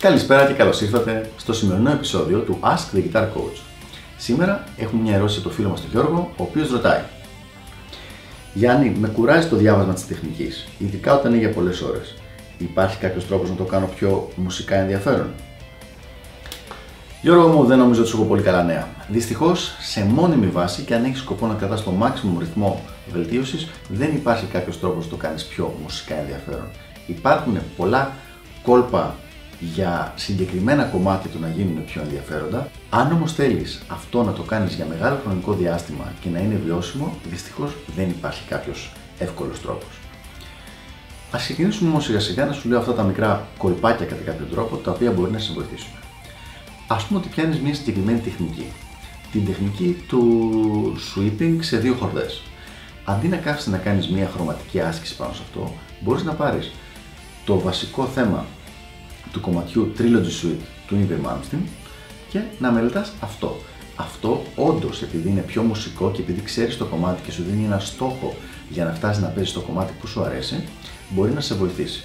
Καλησπέρα και καλώς ήρθατε στο σημερινό επεισόδιο του Ask the Guitar Coach. Σήμερα έχουμε μια ερώτηση από το φίλο μας τον Γιώργο, ο οποίος ρωτάει: Γιάννη, με κουράζει το διάβασμα της τεχνικής, ειδικά όταν είναι για πολλές ώρες. Υπάρχει κάποιος τρόπος να το κάνω πιο μουσικά ενδιαφέρον; Γιώργο μου, δεν νομίζω ότι σου έχω πολύ καλά νέα. Δυστυχώς, σε μόνιμη βάση και αν έχεις σκοπό να κρατάς το maximum ρυθμό βελτίωσης, δεν υπάρχει κάποιος τρόπος να το κάνεις πιο μουσικά ενδιαφέρον. Υπάρχουν πολλά κόλπα για συγκεκριμένα κομμάτια του να γίνουν πιο ενδιαφέροντα. Αν όμως θέλεις αυτό να το κάνεις για μεγάλο χρονικό διάστημα και να είναι βιώσιμο, δυστυχώς δεν υπάρχει κάποιος εύκολος τρόπος. Α ξεκινήσουμε όμως σιγά σιγά να σου λέω αυτά τα μικρά κολπάκια κατά κάποιο τρόπο τα οποία μπορεί να σε βοηθήσουν. Α πούμε ότι πιάνεις μια συγκεκριμένη τεχνική. Την τεχνική του sweeping σε δύο χορδές. Αντί να κάθεσαι να κάνεις μια χρωματική άσκηση πάνω σε αυτό, μπορείς να πάρεις το βασικό θέμα του κομματιού Trilogy Suite του Ingrid Malmsteen και να μελετάς αυτό. Αυτό όντως επειδή είναι πιο μουσικό και επειδή ξέρεις το κομμάτι και σου δίνει ένα στόχο για να φτάσεις να παίζεις το κομμάτι που σου αρέσει, μπορεί να σε βοηθήσει.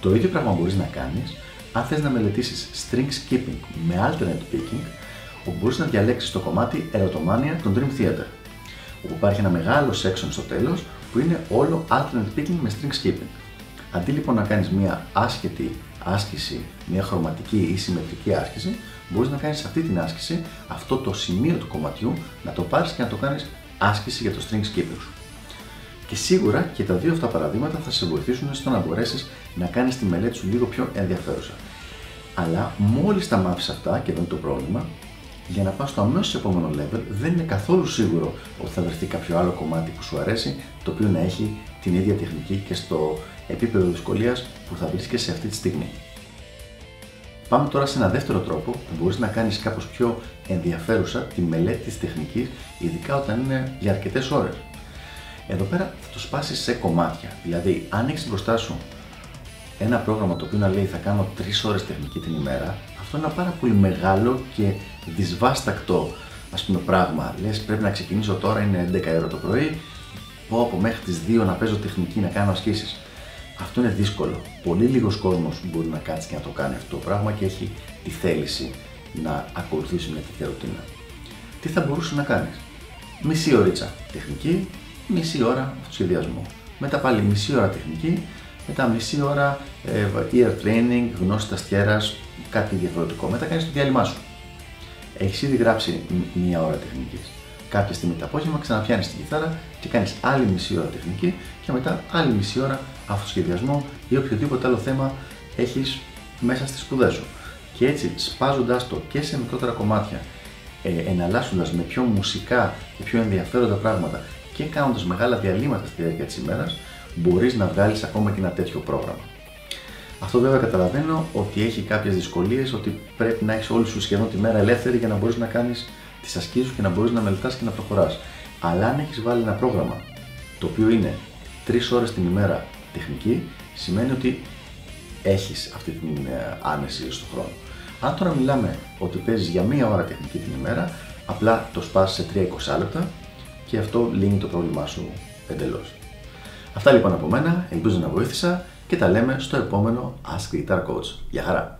Το ίδιο πράγμα μπορείς να κάνεις αν θες να μελετήσεις string skipping με alternate picking, όπου μπορείς να διαλέξεις το κομμάτι Erotomania των Dream Theater, όπου υπάρχει ένα μεγάλο section στο τέλος που είναι όλο alternate picking με string skipping. Αντί λοιπόν να κάνεις μια άσχετη άσκηση, μια χρωματική ή συμμετρική άσκηση, μπορείς να κάνεις αυτή την άσκηση, αυτό το σημείο του κομματιού, να το πάρεις και να το κάνεις άσκηση για το string skipping σου. Και σίγουρα και τα δύο αυτά παραδείγματα θα σε βοηθήσουν στο να μπορέσεις να κάνεις τη μελέτη σου λίγο πιο ενδιαφέρουσα. Αλλά μόλις τα μάθεις αυτά, και εδώ είναι το πρόβλημα, για να πας στο αμέσως επόμενο level, δεν είναι καθόλου σίγουρο ότι θα βρεθεί κάποιο άλλο κομμάτι που σου αρέσει, το οποίο να έχει την ίδια τεχνική και στο επίπεδο δυσκολίας που θα βρίσκεσαι αυτή τη στιγμή. Πάμε τώρα σε ένα δεύτερο τρόπο που μπορείς να κάνεις κάπως πιο ενδιαφέρουσα τη μελέτη της τεχνικής, ειδικά όταν είναι για αρκετές ώρες. Εδώ πέρα θα το σπάσεις σε κομμάτια. Δηλαδή, αν έχεις μπροστά σου ένα πρόγραμμα το οποίο να λέει θα κάνω 3 ώρες τεχνική την ημέρα, αυτό είναι ένα πάρα πολύ μεγάλο και δυσβάστακτο ας πούμε πράγμα. Λες πρέπει να ξεκινήσω τώρα, είναι 11 ώρα το πρωί, πω από μέχρι τις 2 να παίζω τεχνική, να κάνω ασκήσεις. Αυτό είναι δύσκολο. Πολύ λίγος κόσμος μπορεί να κάτσει και να το κάνει αυτό το πράγμα και έχει τη θέληση να ακολουθήσει μια τέτοια ρουτίνα. Τι θα μπορούσε να κάνεις, Μισή ωρίτσα τεχνική, μισή ώρα αυτοσχεδιασμό. Μετά πάλι μισή ώρα τεχνική, μετά μισή ώρα ε, ear training, γνώση ταστιέρα, κάτι διαφορετικό. Μετά κάνεις το διάλειμμα σου. Έχεις ήδη γράψει μία ώρα τεχνικής. Κάποια στιγμή το απόγευμα ξαναπιάνεις την κιθάρα και κάνεις άλλη μισή ώρα τεχνική και μετά άλλη μισή ώρα αυτοσχεδιασμό ή οποιοδήποτε άλλο θέμα έχεις μέσα στις σπουδές σου. Και έτσι σπάζοντας το και σε μικρότερα κομμάτια, ε, εναλλάσσοντας με πιο μουσικά και πιο ενδιαφέροντα πράγματα και κάνοντας μεγάλα διαλύματα στη διάρκεια της ημέρας, μπορείς να βγάλεις ακόμα και ένα τέτοιο πρόγραμμα. Αυτό βέβαια καταλαβαίνω ότι έχει κάποιες δυσκολίες, ότι πρέπει να έχεις όλη σου σχεδόν τη μέρα ελεύθερη για να μπορείς να κάνεις τις ασκήσεις σου και να μπορείς να μελετάς και να προχωράς. Αλλά αν έχεις βάλει ένα πρόγραμμα το οποίο είναι 3 ώρες την ημέρα τεχνική, σημαίνει ότι έχεις αυτή την ε, άνεση στον χρόνο. Αν τώρα μιλάμε ότι παίζεις για μία ώρα τεχνική την ημέρα, απλά το σπάσει σε 3-20 λεπτά και αυτό λύνει το πρόβλημά σου εντελώς. Αυτά λοιπόν από μένα, ελπίζω να βοήθησα και τα λέμε στο επόμενο Ask Guitar Coach. Γεια χαρά!